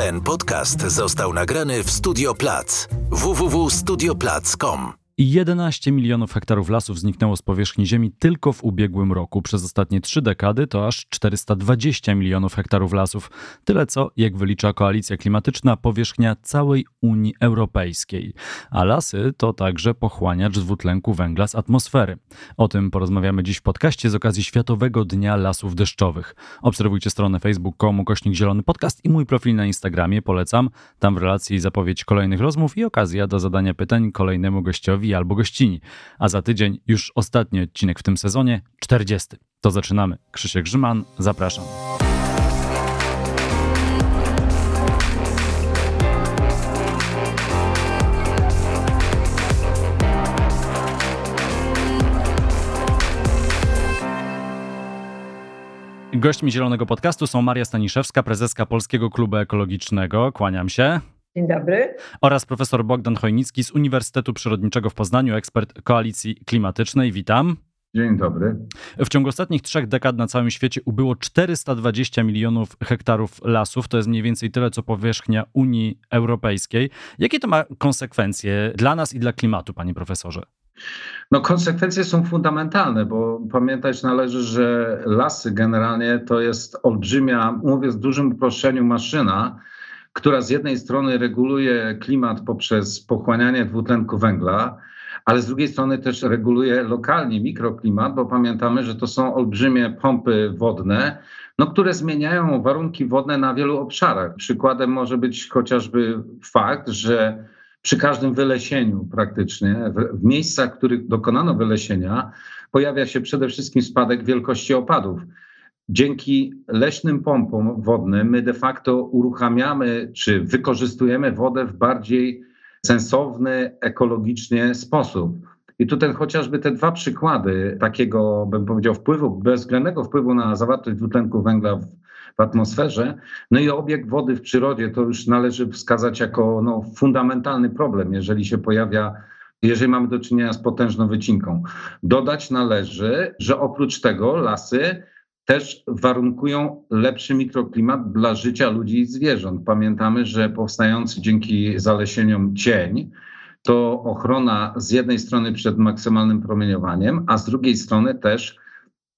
Ten podcast został nagrany w Studio Plac www.studioplac.com. 11 milionów hektarów lasów zniknęło z powierzchni Ziemi tylko w ubiegłym roku. Przez ostatnie trzy dekady to aż 420 milionów hektarów lasów. Tyle co, jak wylicza koalicja klimatyczna, powierzchnia całej Unii Europejskiej. A lasy to także pochłaniacz dwutlenku węgla z atmosfery. O tym porozmawiamy dziś w podcaście z okazji Światowego Dnia Lasów Deszczowych. Obserwujcie stronę facebook.com kośnik zielony podcast i mój profil na Instagramie. Polecam. Tam w relacji zapowiedź kolejnych rozmów i okazja do zadania pytań kolejnemu gościowi albo gościni. A za tydzień już ostatni odcinek w tym sezonie, 40. To zaczynamy. Krzysiek Grzyman, zapraszam. Gośćmi Zielonego Podcastu są Maria Staniszewska, prezeska Polskiego Klubu Ekologicznego. Kłaniam się. Dzień dobry. Oraz profesor Bogdan Chojnicki z Uniwersytetu Przyrodniczego w Poznaniu, ekspert Koalicji Klimatycznej. Witam. Dzień dobry. W ciągu ostatnich trzech dekad na całym świecie ubyło 420 milionów hektarów lasów. To jest mniej więcej tyle, co powierzchnia Unii Europejskiej. Jakie to ma konsekwencje dla nas i dla klimatu, panie profesorze? No, konsekwencje są fundamentalne, bo pamiętać należy, że lasy generalnie to jest olbrzymia, mówię z dużym uproszczeniu, maszyna, która z jednej strony reguluje klimat poprzez pochłanianie dwutlenku węgla, ale z drugiej strony też reguluje lokalnie mikroklimat, bo pamiętamy, że to są olbrzymie pompy wodne, no, które zmieniają warunki wodne na wielu obszarach. Przykładem może być chociażby fakt, że przy każdym wylesieniu praktycznie, w, miejscach, w których dokonano wylesienia, pojawia się przede wszystkim spadek wielkości opadów. Dzięki leśnym pompom wodnym my de facto uruchamiamy czy wykorzystujemy wodę w bardziej sensowny, ekologicznie sposób. I tutaj chociażby te dwa przykłady takiego, bym powiedział, wpływu, bezwzględnego wpływu na zawartość dwutlenku węgla w, w atmosferze, no i obieg wody w przyrodzie, to już należy wskazać jako no, fundamentalny problem, jeżeli się pojawia jeżeli mamy do czynienia z potężną wycinką. Dodać należy, że oprócz tego lasy też warunkują lepszy mikroklimat dla życia ludzi i zwierząt. Pamiętamy, że powstający dzięki zalesieniom cień to ochrona z jednej strony przed maksymalnym promieniowaniem, a z drugiej strony też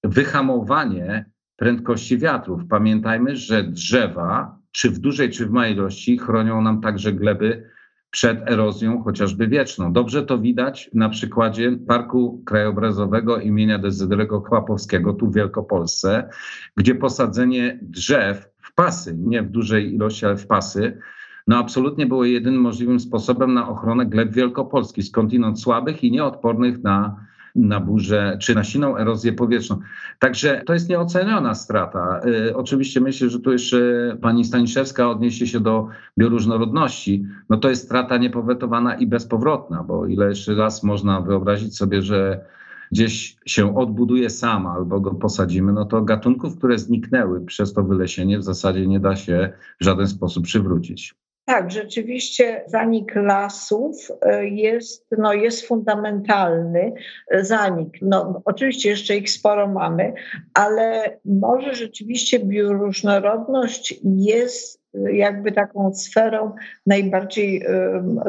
wyhamowanie prędkości wiatrów. Pamiętajmy, że drzewa, czy w dużej, czy w małej ilości, chronią nam także gleby przed erozją chociażby wieczną. Dobrze to widać na przykładzie Parku Krajobrazowego imienia Dezydrego Kłapowskiego tu w Wielkopolsce, gdzie posadzenie drzew w pasy, nie w dużej ilości, ale w pasy, no absolutnie było jedynym możliwym sposobem na ochronę gleb Wielkopolski, skądinąd słabych i nieodpornych na na burzę czy na silną erozję powietrzną. Także to jest nieoceniona strata. Y, oczywiście myślę, że tu jeszcze pani Staniszewska odniesie się do bioróżnorodności. No to jest strata niepowetowana i bezpowrotna, bo ile jeszcze raz można wyobrazić sobie, że gdzieś się odbuduje sam albo go posadzimy, no to gatunków, które zniknęły przez to wylesienie w zasadzie nie da się w żaden sposób przywrócić. Tak, rzeczywiście zanik lasów e, jest, no, jest fundamentalny zanik. No, oczywiście jeszcze ich sporo mamy, ale może rzeczywiście bioróżnorodność jest jakby taką sferą najbardziej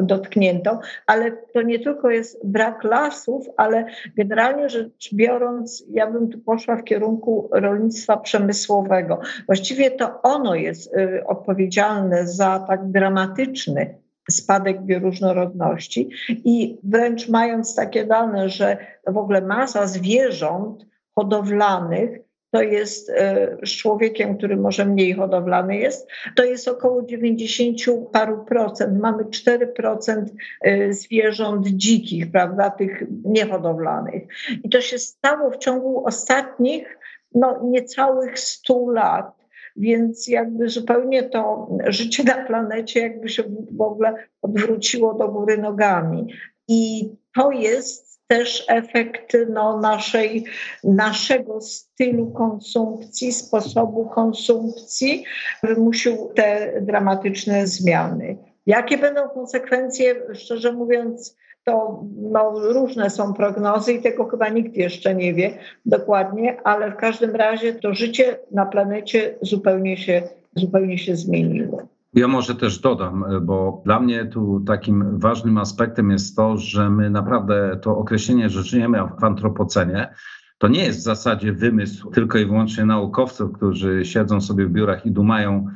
dotkniętą, ale to nie tylko jest brak lasów, ale generalnie rzecz biorąc, ja bym tu poszła w kierunku rolnictwa przemysłowego. Właściwie to ono jest y, odpowiedzialne za tak dramatyczny spadek bioróżnorodności i wręcz mając takie dane, że w ogóle masa zwierząt hodowlanych to jest e, z człowiekiem, który może mniej hodowlany jest, to jest około 90 paru procent. Mamy 4% e, zwierząt dzikich, prawda, tych niehodowlanych. I to się stało w ciągu ostatnich no, niecałych 100 lat. Więc jakby zupełnie to życie na planecie jakby się w ogóle odwróciło do góry nogami. I to jest też efekt no, naszej, naszego stylu konsumpcji, sposobu konsumpcji wymusił te dramatyczne zmiany. Jakie będą konsekwencje, szczerze mówiąc, to no, różne są prognozy i tego chyba nikt jeszcze nie wie dokładnie, ale w każdym razie to życie na planecie zupełnie się, zupełnie się zmieniło. Ja może też dodam, bo dla mnie tu takim ważnym aspektem jest to, że my naprawdę to określenie, że żyjemy w antropocenie, to nie jest w zasadzie wymysł tylko i wyłącznie naukowców, którzy siedzą sobie w biurach i dumają,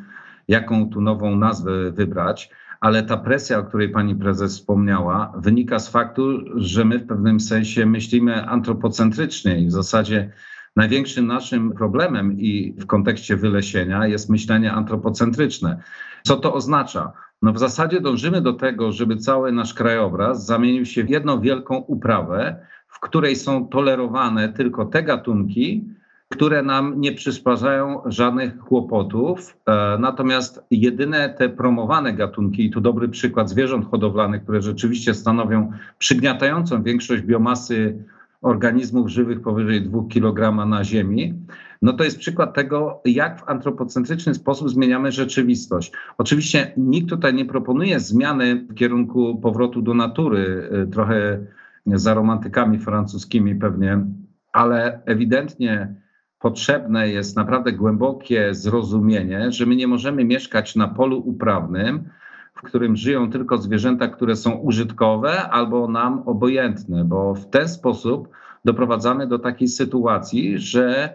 jaką tu nową nazwę wybrać, ale ta presja, o której pani prezes wspomniała, wynika z faktu, że my w pewnym sensie myślimy antropocentrycznie i w zasadzie największym naszym problemem i w kontekście wylesienia jest myślenie antropocentryczne. Co to oznacza? No w zasadzie dążymy do tego, żeby cały nasz krajobraz zamienił się w jedną wielką uprawę, w której są tolerowane tylko te gatunki, które nam nie przysparzają żadnych kłopotów. E, natomiast jedyne te promowane gatunki, i tu dobry przykład zwierząt hodowlanych, które rzeczywiście stanowią przygniatającą większość biomasy organizmów żywych powyżej 2 kg na Ziemi, no to jest przykład tego, jak w antropocentryczny sposób zmieniamy rzeczywistość. Oczywiście nikt tutaj nie proponuje zmiany w kierunku powrotu do natury, e, trochę za romantykami francuskimi pewnie, ale ewidentnie potrzebne jest naprawdę głębokie zrozumienie, że my nie możemy mieszkać na polu uprawnym, w którym żyją tylko zwierzęta, które są użytkowe albo nam obojętne, bo w ten sposób doprowadzamy do takiej sytuacji, że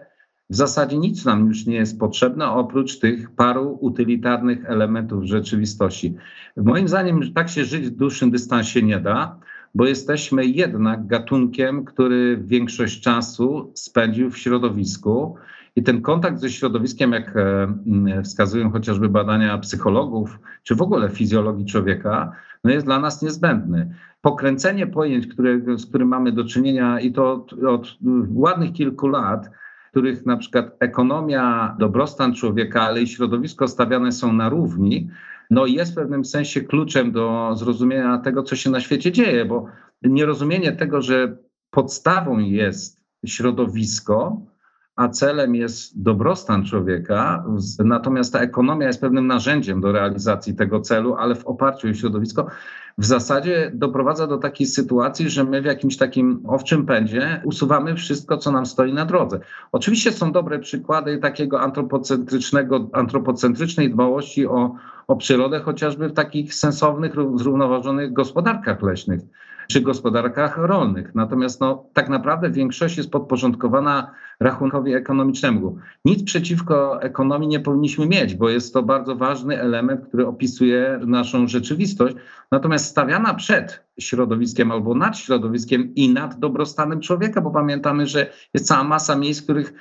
w zasadzie nic nam już nie jest potrzebne oprócz tych paru utylitarnych elementów rzeczywistości. Moim zdaniem tak się żyć w dłuższym dystansie nie da bo jesteśmy jednak gatunkiem, który większość czasu spędził w środowisku. I ten kontakt ze środowiskiem, jak e, wskazują chociażby badania psychologów, czy w ogóle fizjologii człowieka, no jest dla nas niezbędny. Pokręcenie pojęć, które, z którym mamy do czynienia i to od, od ładnych kilku lat, których na przykład ekonomia, dobrostan człowieka, ale i środowisko stawiane są na równi, no jest w pewnym sensie kluczem do zrozumienia tego, co się na świecie dzieje, bo nierozumienie tego, że podstawą jest środowisko, a celem jest dobrostan człowieka, natomiast ta ekonomia jest pewnym narzędziem do realizacji tego celu, ale w oparciu o środowisko, w zasadzie doprowadza do takiej sytuacji, że my w jakimś takim owczym pędzie usuwamy wszystko, co nam stoi na drodze. Oczywiście są dobre przykłady takiego antropocentrycznego, antropocentrycznej dbałości o, o przyrodę, chociażby w takich sensownych, zrównoważonych gospodarkach leśnych czy gospodarkach rolnych. Natomiast no, tak naprawdę większość jest podporządkowana rachunkowi ekonomicznemu. Nic przeciwko ekonomii nie powinniśmy mieć, bo jest to bardzo ważny element, który opisuje naszą rzeczywistość. Natomiast stawiana przed środowiskiem albo nad środowiskiem i nad dobrostanem człowieka, bo pamiętamy, że jest cała masa miejsc, w których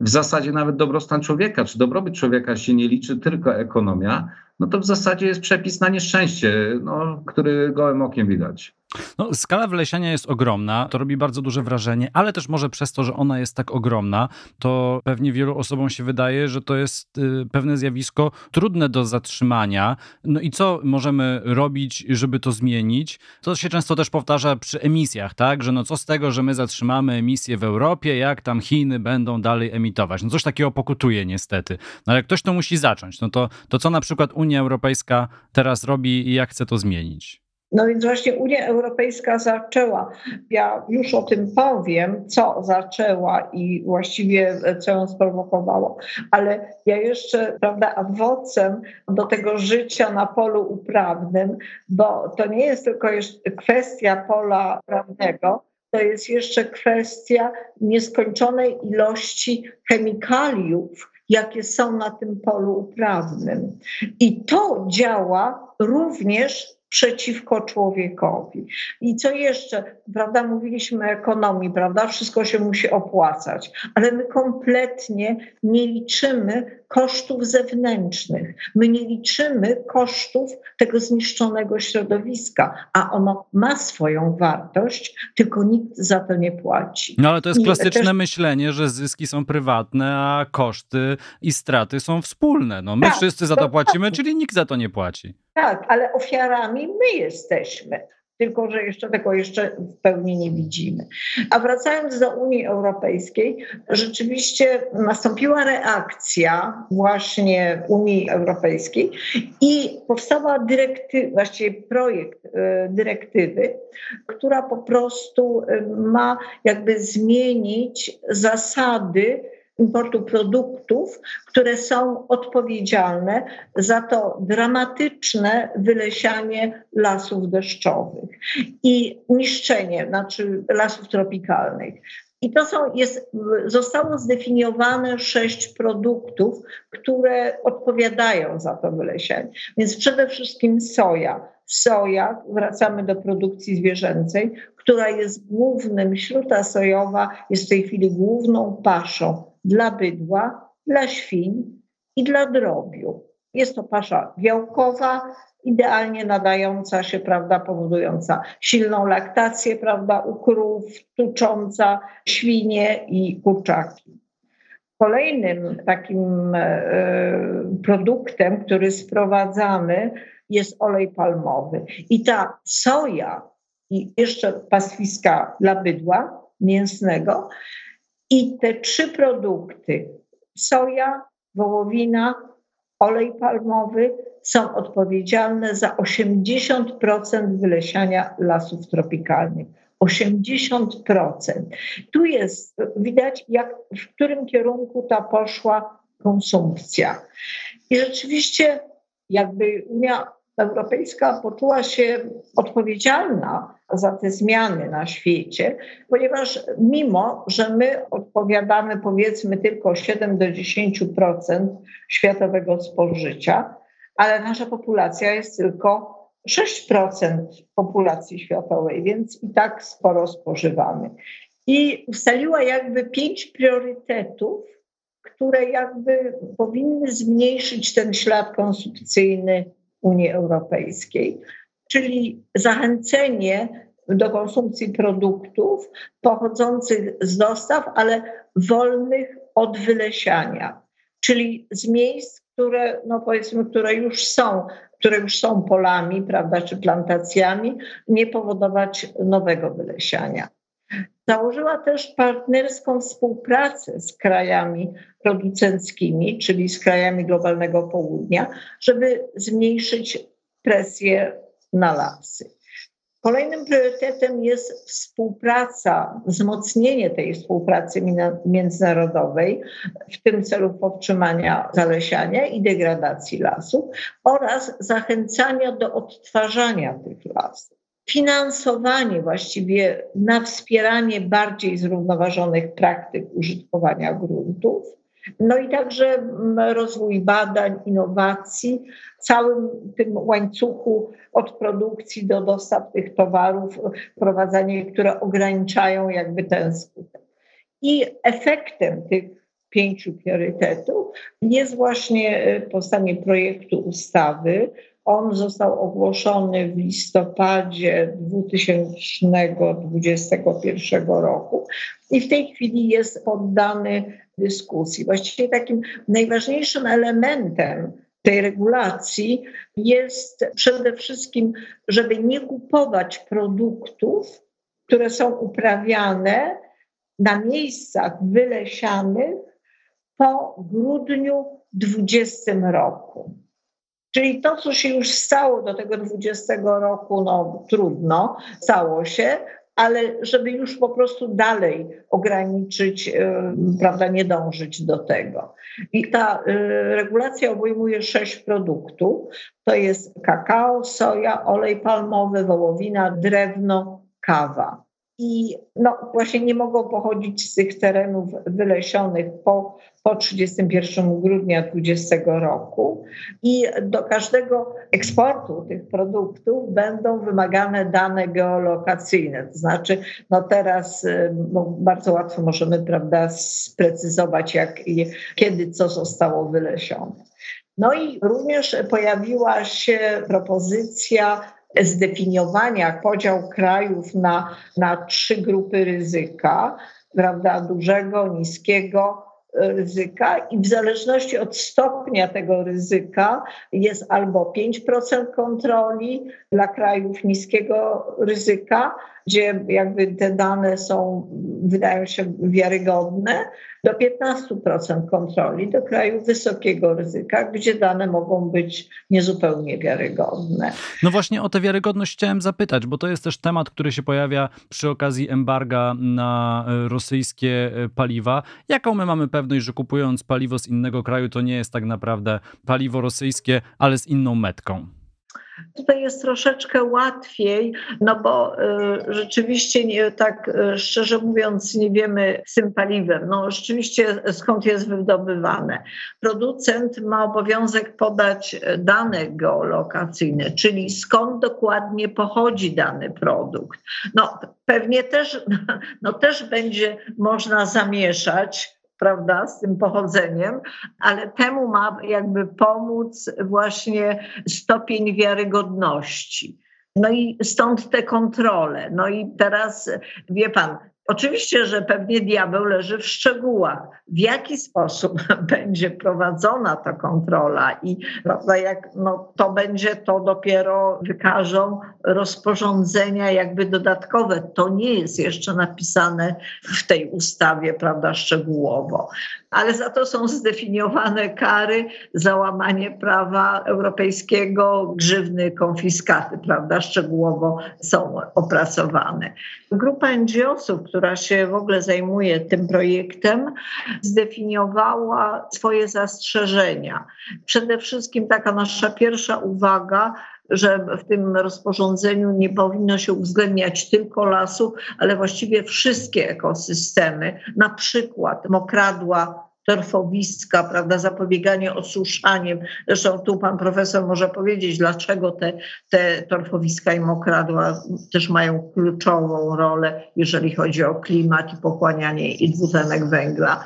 w zasadzie nawet dobrostan człowieka czy dobrobyt człowieka się nie liczy, tylko ekonomia, no to w zasadzie jest przepis na nieszczęście, no, który gołym okiem widać. No, skala wylesiania jest ogromna, to robi bardzo duże wrażenie, ale też może przez to, że ona jest tak ogromna, to pewnie wielu osobom się wydaje, że to jest y, pewne zjawisko trudne do zatrzymania. No i co możemy robić, żeby to zmienić? To się często też powtarza przy emisjach, tak? Że no co z tego, że my zatrzymamy emisję w Europie, jak tam Chiny będą dalej emitować? No coś takiego pokutuje niestety. No ale ktoś to musi zacząć. No to, to co na przykład Unia Europejska teraz robi i jak chce to zmienić? No więc właśnie Unia Europejska zaczęła, ja już o tym powiem, co zaczęła i właściwie co ją sprowokowało, ale ja jeszcze, prawda, adwocem do tego życia na polu uprawnym, bo to nie jest tylko kwestia pola prawnego, to jest jeszcze kwestia nieskończonej ilości chemikaliów, jakie są na tym polu uprawnym. I to działa również przeciwko człowiekowi. I co jeszcze, prawda, mówiliśmy o ekonomii, prawda, wszystko się musi opłacać, ale my kompletnie nie liczymy kosztów zewnętrznych. My nie liczymy kosztów tego zniszczonego środowiska, a ono ma swoją wartość, tylko nikt za to nie płaci. No ale to jest klasyczne też... myślenie, że zyski są prywatne, a koszty i straty są wspólne. No my tak, wszyscy za to płacimy, tak. czyli nikt za to nie płaci. Tak, ale ofiarami my jesteśmy tylko że jeszcze tego jeszcze w pełni nie widzimy. A wracając do Unii Europejskiej, rzeczywiście nastąpiła reakcja właśnie Unii Europejskiej i powstała dyrektywa, właściwie projekt e, dyrektywy, która po prostu e, ma jakby zmienić zasady importu produktów, które są odpowiedzialne za to dramatyczne wylesianie lasów deszczowych i niszczenie, znaczy lasów tropikalnych. I to są, jest, zostało zdefiniowane sześć produktów, które odpowiadają za to wylesianie. Więc przede wszystkim soja. Soja, wracamy do produkcji zwierzęcej, która jest głównym, śruta sojowa jest w tej chwili główną paszą dla bydła, dla świń i dla drobiu. Jest to pasza białkowa, idealnie nadająca się, prawda, powodująca silną laktację, prawda, u krów, tucząca świnie i kurczaki. Kolejnym takim e, produktem, który sprowadzamy, jest olej palmowy. I ta soja i jeszcze pastwiska dla bydła mięsnego. I te trzy produkty soja, wołowina, olej palmowy są odpowiedzialne za 80% wylesiania lasów tropikalnych. 80%. Tu jest widać, jak, w którym kierunku ta poszła konsumpcja. I rzeczywiście, jakby Unia Europejska poczuła się odpowiedzialna za te zmiany na świecie, ponieważ mimo, że my odpowiadamy powiedzmy tylko 7 do 10% światowego spożycia, ale nasza populacja jest tylko 6% populacji światowej, więc i tak sporo spożywamy. I ustaliła jakby pięć priorytetów, które jakby powinny zmniejszyć ten ślad konsumpcyjny Unii Europejskiej, czyli zachęcenie do konsumpcji produktów pochodzących z dostaw, ale wolnych od wylesiania, czyli z miejsc, które, no powiedzmy, które już są, które już są polami, prawda, czy plantacjami, nie powodować nowego wylesiania. Założyła też partnerską współpracę z krajami producenckimi, czyli z krajami globalnego południa, żeby zmniejszyć presję na lasy. Kolejnym priorytetem jest współpraca, wzmocnienie tej współpracy międzynarodowej w tym celu powstrzymania zalesiania i degradacji lasów oraz zachęcania do odtwarzania tych lasów finansowanie właściwie na wspieranie bardziej zrównoważonych praktyk użytkowania gruntów. No i także mm, rozwój badań, innowacji, całym tym łańcuchu od produkcji do dostaw tych towarów, wprowadzanie, które ograniczają jakby ten skutek. I efektem tych pięciu priorytetów jest właśnie e, powstanie projektu ustawy, on został ogłoszony w listopadzie 2021 roku i w tej chwili jest poddany dyskusji. Właściwie takim najważniejszym elementem tej regulacji jest przede wszystkim, żeby nie kupować produktów, które są uprawiane na miejscach wylesianych po grudniu 2020 roku. Czyli to, co się już stało do tego 20 roku, no trudno, stało się, ale żeby już po prostu dalej ograniczyć, e, prawda, nie dążyć do tego. I ta e, regulacja obejmuje sześć produktów. To jest kakao, soja, olej palmowy, wołowina, drewno, kawa i no, właśnie nie mogą pochodzić z tych terenów wylesionych po, po 31 grudnia 2020 roku. I do każdego eksportu tych produktów będą wymagane dane geolokacyjne. To znaczy, no teraz no, bardzo łatwo możemy prawda, sprecyzować, jak, kiedy co zostało wylesione. No i również pojawiła się propozycja zdefiniowania podział krajów na, na trzy grupy ryzyka, prawda, dużego, niskiego ryzyka. I w zależności od stopnia tego ryzyka jest albo 5% kontroli dla krajów niskiego ryzyka, gdzie jakby te dane są, wydają się wiarygodne, do 15% kontroli do krajów wysokiego ryzyka, gdzie dane mogą być niezupełnie wiarygodne. No właśnie o tę wiarygodność chciałem zapytać, bo to jest też temat, który się pojawia przy okazji embarga na rosyjskie paliwa. Jaką my mamy pewność, że kupując paliwo z innego kraju, to nie jest tak naprawdę paliwo rosyjskie, ale z inną metką? Tutaj jest troszeczkę łatwiej, no bo y, rzeczywiście nie, tak y, szczerze mówiąc nie wiemy z tym paliwem, no rzeczywiście skąd jest wydobywane. Producent ma obowiązek podać dane geolokacyjne, czyli skąd dokładnie pochodzi dany produkt. No pewnie też, no, też będzie można zamieszać prawda, z tym pochodzeniem, ale temu ma jakby pomóc właśnie stopień wiarygodności. No i stąd te kontrole. No i teraz wie pan, Oczywiście, że pewnie diabeł leży w szczegółach. W jaki sposób będzie prowadzona ta kontrola i prawda, jak no, to będzie, to dopiero wykażą rozporządzenia jakby dodatkowe. To nie jest jeszcze napisane w tej ustawie, prawda, szczegółowo. Ale za to są zdefiniowane kary za łamanie prawa europejskiego, grzywny, konfiskaty, prawda, szczegółowo są opracowane. Grupa NGO-sów, się w ogóle zajmuje tym projektem, zdefiniowała swoje zastrzeżenia. Przede wszystkim taka nasza pierwsza uwaga, że w tym rozporządzeniu nie powinno się uwzględniać tylko lasu, ale właściwie wszystkie ekosystemy, na przykład mokradła, torfowiska, prawda, zapobieganie osuszaniem. Zresztą tu pan profesor może powiedzieć, dlaczego te, te torfowiska i mokradła też mają kluczową rolę, jeżeli chodzi o klimat i pochłanianie i dwutlenek węgla.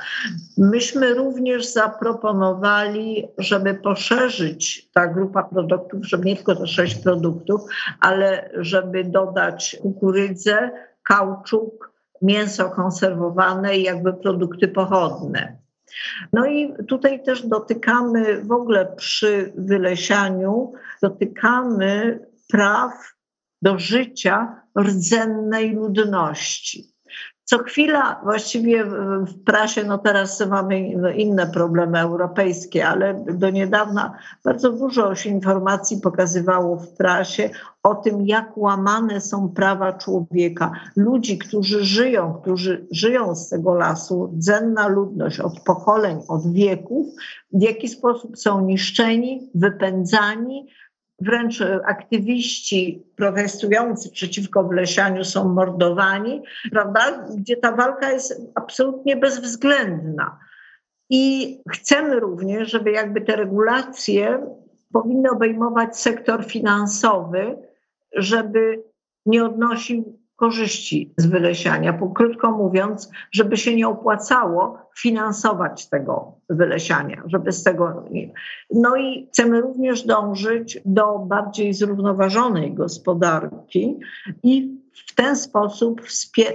Myśmy również zaproponowali, żeby poszerzyć ta grupa produktów, żeby nie tylko te sześć produktów, ale żeby dodać kukurydzę, kauczuk, mięso konserwowane i jakby produkty pochodne. No i tutaj też dotykamy w ogóle przy wylesianiu, dotykamy praw do życia rdzennej ludności. Co chwila, właściwie w prasie, no teraz mamy inne problemy europejskie, ale do niedawna bardzo dużo się informacji pokazywało w prasie o tym, jak łamane są prawa człowieka. Ludzi, którzy żyją, którzy żyją z tego lasu, rdzenna ludność od pokoleń, od wieków, w jaki sposób są niszczeni, wypędzani, wręcz aktywiści protestujący przeciwko wlesianiu są mordowani, prawda? Gdzie ta walka jest absolutnie bezwzględna. I chcemy również, żeby jakby te regulacje powinny obejmować sektor finansowy, żeby nie odnosił korzyści z wylesiania. Krótko mówiąc, żeby się nie opłacało finansować tego wylesiania, żeby z tego. No i chcemy również dążyć do bardziej zrównoważonej gospodarki i w ten sposób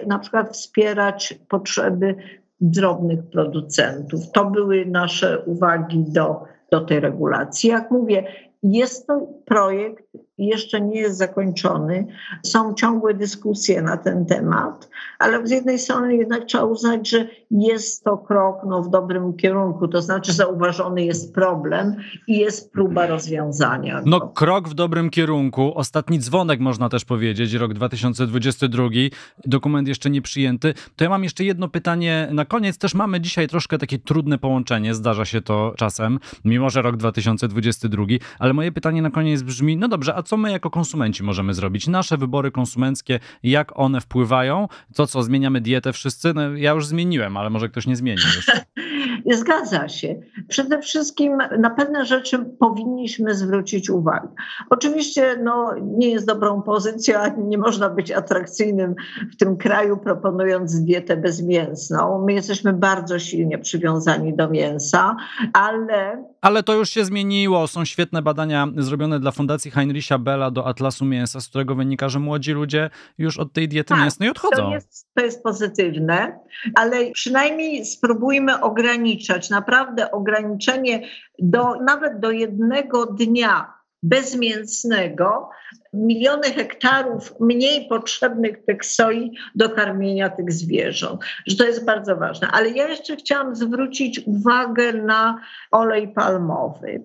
na przykład wspierać potrzeby drobnych producentów. To były nasze uwagi do, do tej regulacji. Jak mówię, jest to projekt, jeszcze nie jest zakończony. Są ciągłe dyskusje na ten temat, ale z jednej strony jednak trzeba uznać, że jest to krok no, w dobrym kierunku, to znaczy zauważony jest problem i jest próba rozwiązania. No, krok w dobrym kierunku. Ostatni dzwonek, można też powiedzieć, rok 2022, dokument jeszcze nie przyjęty. To ja mam jeszcze jedno pytanie na koniec. Też mamy dzisiaj troszkę takie trudne połączenie, zdarza się to czasem, mimo że rok 2022, ale moje pytanie na koniec brzmi: no dobrze, a co my jako konsumenci możemy zrobić? Nasze wybory konsumenckie, jak one wpływają? To co, zmieniamy dietę wszyscy? No, ja już zmieniłem, ale może ktoś nie zmienił jeszcze. Zgadza się. Przede wszystkim na pewne rzeczy powinniśmy zwrócić uwagę. Oczywiście no, nie jest dobrą pozycją, nie można być atrakcyjnym w tym kraju, proponując dietę bezmięsną. My jesteśmy bardzo silnie przywiązani do mięsa, ale. Ale to już się zmieniło. Są świetne badania zrobione dla Fundacji Heinricha Bella do Atlasu Mięsa, z którego wynika, że młodzi ludzie już od tej diety tak, mięsnej odchodzą. To jest, to jest pozytywne, ale przynajmniej spróbujmy ograniczać, naprawdę ograniczenie do, nawet do jednego dnia bezmięsnego, miliony hektarów mniej potrzebnych tych soi do karmienia tych zwierząt, że to jest bardzo ważne. Ale ja jeszcze chciałam zwrócić uwagę na olej palmowy.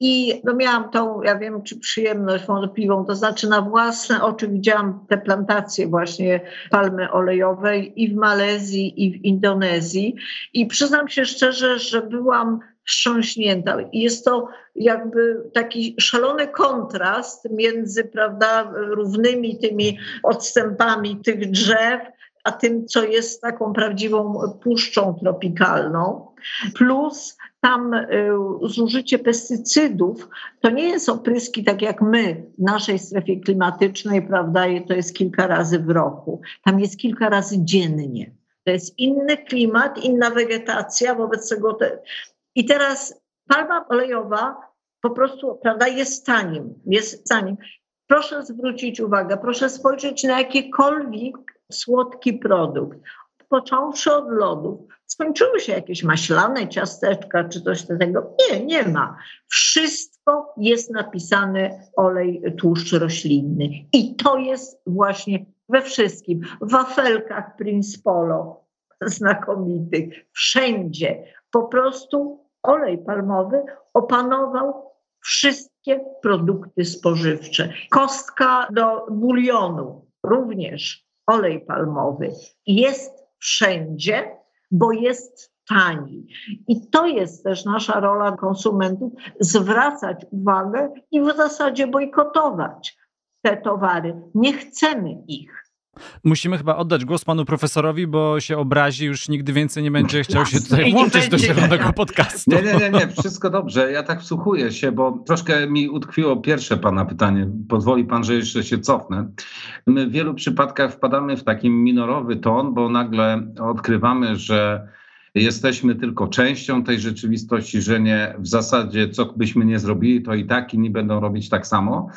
I no miałam tą, ja wiem, czy przyjemność wątpliwą, to znaczy na własne oczy widziałam te plantacje właśnie palmy olejowej i w Malezji, i w Indonezji. I przyznam się szczerze, że byłam wstrząśnięta. I jest to jakby taki szalony kontrast między prawda, równymi tymi odstępami tych drzew, a tym, co jest taką prawdziwą puszczą tropikalną. Plus tam y, zużycie pestycydów to nie jest opryski tak jak my w naszej strefie klimatycznej, prawda, to jest kilka razy w roku. Tam jest kilka razy dziennie. To jest inny klimat, inna wegetacja, wobec tego. Te... I teraz palma olejowa po prostu, prawda, jest tanim, jest tanim. Proszę zwrócić uwagę, proszę spojrzeć na jakikolwiek słodki produkt, począwszy od lodów, skończyły się jakieś maślane ciasteczka czy coś takiego. Nie, nie ma. Wszystko jest napisane olej tłuszcz roślinny. I to jest właśnie we wszystkim. W wafelkach Prince Polo znakomitych, wszędzie. Po prostu olej palmowy opanował wszystkie produkty spożywcze. Kostka do bulionu również olej palmowy jest wszędzie, bo jest tani. I to jest też nasza rola konsumentów zwracać uwagę i w zasadzie bojkotować te towary. Nie chcemy ich. Musimy chyba oddać głos panu profesorowi, bo się obrazi, już nigdy więcej nie będzie chciał się tutaj włączyć do zielonego podcastu. Nie, nie, nie, nie, wszystko dobrze. Ja tak wsłuchuję się, bo troszkę mi utkwiło pierwsze pana pytanie. Pozwoli pan, że jeszcze się cofnę. My w wielu przypadkach wpadamy w taki minorowy ton, bo nagle odkrywamy, że jesteśmy tylko częścią tej rzeczywistości, że nie w zasadzie co byśmy nie zrobili, to i tak inni będą robić tak samo.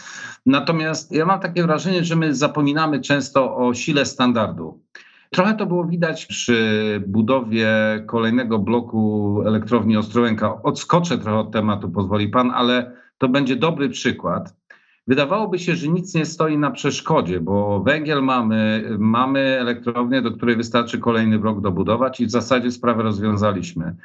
Natomiast ja mam takie wrażenie, że my zapominamy często o sile standardu. Trochę to było widać przy budowie kolejnego bloku elektrowni Ostrołęka. Odskoczę trochę od tematu, pozwoli pan, ale to będzie dobry przykład. Wydawałoby się, że nic nie stoi na przeszkodzie, bo węgiel mamy, mamy elektrownię, do której wystarczy kolejny blok dobudować i w zasadzie sprawę rozwiązaliśmy.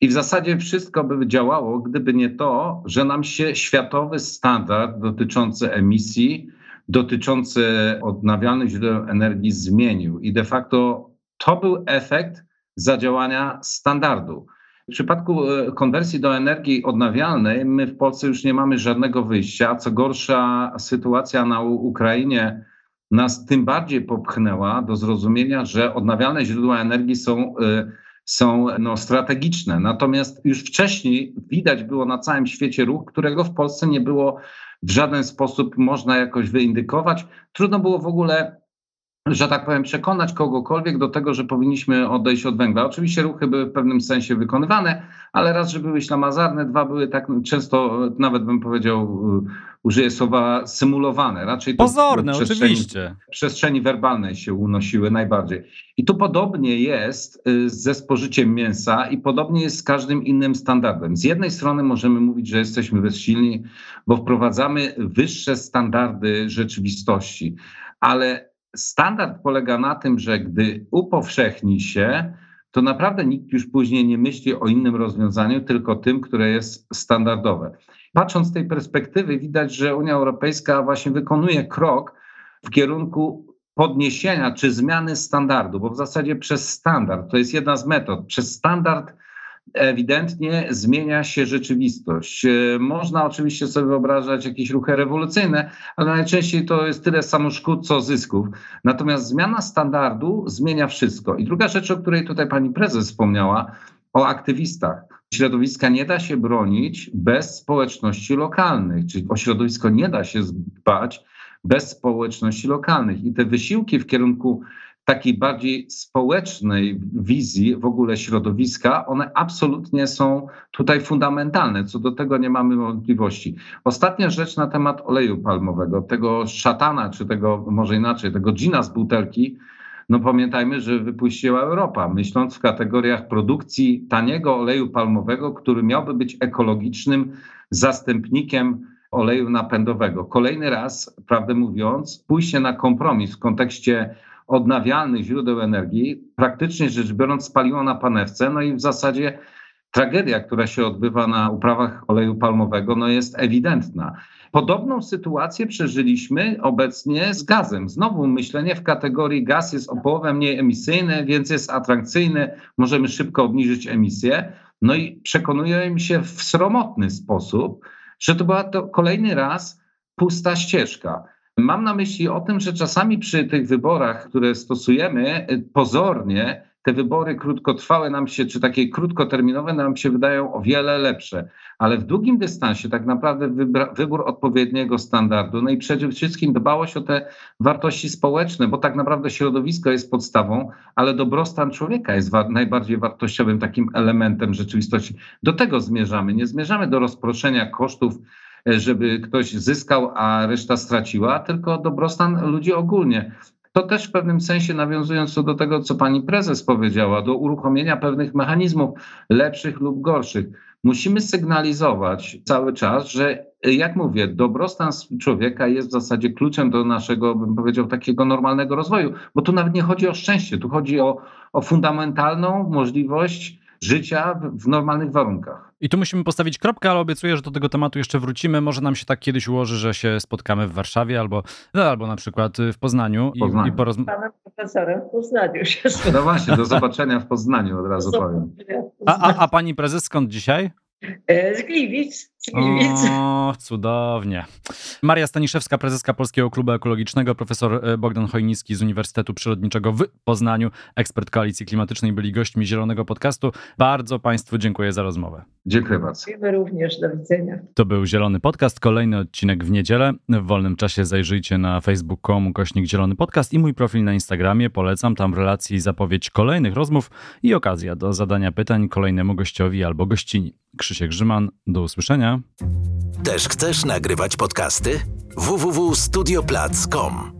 I w zasadzie wszystko by działało, gdyby nie to, że nam się światowy standard dotyczący emisji, dotyczący odnawialnych źródeł energii zmienił. I de facto to był efekt zadziałania standardu. W przypadku e, konwersji do energii odnawialnej, my w Polsce już nie mamy żadnego wyjścia. Co gorsza, sytuacja na Ukrainie nas tym bardziej popchnęła do zrozumienia, że odnawialne źródła energii są, e, są no, strategiczne. Natomiast już wcześniej widać było na całym świecie ruch, którego w Polsce nie było w żaden sposób można jakoś wyindykować. Trudno było w ogóle że tak powiem, przekonać kogokolwiek do tego, że powinniśmy odejść od węgla. Oczywiście ruchy były w pewnym sensie wykonywane, ale raz, że były ślamazarne, dwa były tak często, nawet bym powiedział, użyję słowa symulowane. Raczej to Pozorne, przestrzeni, oczywiście. W przestrzeni werbalnej się unosiły najbardziej. I tu podobnie jest y, ze spożyciem mięsa i podobnie jest z każdym innym standardem. Z jednej strony możemy mówić, że jesteśmy bezsilni, bo wprowadzamy wyższe standardy rzeczywistości, ale standard polega na tym, że gdy upowszechni się, to naprawdę nikt już później nie myśli o innym rozwiązaniu, tylko tym, które jest standardowe. Patrząc z tej perspektywy, widać, że Unia Europejska właśnie wykonuje krok w kierunku podniesienia czy zmiany standardu, bo w zasadzie przez standard, to jest jedna z metod, przez standard ewidentnie zmienia się rzeczywistość. E, można oczywiście sobie wyobrażać jakieś ruchy rewolucyjne, ale najczęściej to jest tyle samo szkód, co zysków. Natomiast zmiana standardu zmienia wszystko. I druga rzecz, o której tutaj pani prezes wspomniała, o aktywistach. Środowiska nie da się bronić bez społeczności lokalnych, czyli o środowisko nie da się dbać bez społeczności lokalnych. I te wysiłki w kierunku takiej bardziej społecznej wizji w ogóle środowiska, one absolutnie są tutaj fundamentalne. Co do tego nie mamy wątpliwości. Ostatnia rzecz na temat oleju palmowego, tego szatana, czy tego może inaczej, tego gina z butelki. No pamiętajmy, że wypuściła Europa, myśląc w kategoriach produkcji taniego oleju palmowego, który miałby być ekologicznym zastępnikiem oleju napędowego. Kolejny raz, prawdę mówiąc, pójście na kompromis w kontekście odnawialnych źródeł energii, praktycznie rzecz biorąc, spaliło na panewce, no i w zasadzie tragedia, która się odbywa na uprawach oleju palmowego, no jest ewidentna. Podobną sytuację przeżyliśmy obecnie z gazem. Znowu myślenie w kategorii gaz jest o połowę mniej emisyjny, więc jest atrakcyjny, możemy szybko obniżyć emisję. No i przekonuje mi się w sromotny sposób, że to była to kolejny raz pusta ścieżka. Mam na myśli o tym, że czasami przy tych wyborach, które stosujemy, pozornie te wybory krótkotrwałe nam się, czy takie krótkoterminowe nam się wydają o wiele lepsze, ale w długim dystansie tak naprawdę wybór odpowiedniego standardu, no i przede wszystkim dbałość o te wartości społeczne, bo tak naprawdę środowisko jest podstawą, ale dobrostan człowieka jest wa najbardziej wartościowym takim elementem rzeczywistości. Do tego zmierzamy. Nie zmierzamy do rozproszenia kosztów żeby ktoś zyskał, a reszta straciła, tylko dobrostan ludzi ogólnie. To też w pewnym sensie nawiązując do tego, co pani prezes powiedziała, do uruchomienia pewnych mechanizmów lepszych lub gorszych. Musimy sygnalizować cały czas, że jak mówię, dobrostan człowieka jest w zasadzie kluczem do naszego, bym powiedział, takiego normalnego rozwoju, bo tu nawet nie chodzi o szczęście, tu chodzi o, o fundamentalną możliwość życia w, w normalnych warunkach. I tu musimy postawić kropkę, ale obiecuję, że do tego tematu jeszcze wrócimy. Może nam się tak kiedyś ułoży, że się spotkamy w Warszawie albo, no, albo na przykład w Poznaniu. I, Poznaniu. i porozmawiamy. Panem profesorem w Poznaniu się No właśnie, do zobaczenia w Poznaniu od razu powiem. A, a, a pani prezes skąd dzisiaj? E, z Gliwic. O, cudownie. Maria Staniszewska, prezeska Polskiego Klubu Ekologicznego, profesor e, Bogdan Chojnicki z Uniwersytetu Przyrodniczego w Poznaniu, ekspert Koalicji Klimatycznej, byli gośćmi Zielonego Podcastu. Bardzo Państwu dziękuję za rozmowę. Dziękuję bardzo. Dziękujemy również. Do widzenia. To był Zielony Podcast, kolejny odcinek w niedzielę. W wolnym czasie zajrzyjcie na facebook.com kośnik Zielony Podcast i mój profil na Instagramie. Polecam tam w relacji zapowiedź kolejnych rozmów i okazja do zadania pytań kolejnemu gościowi albo gościni. Krzysiek Grzyman, do Też chcesz nagrywać podcasty? www.studioplac.com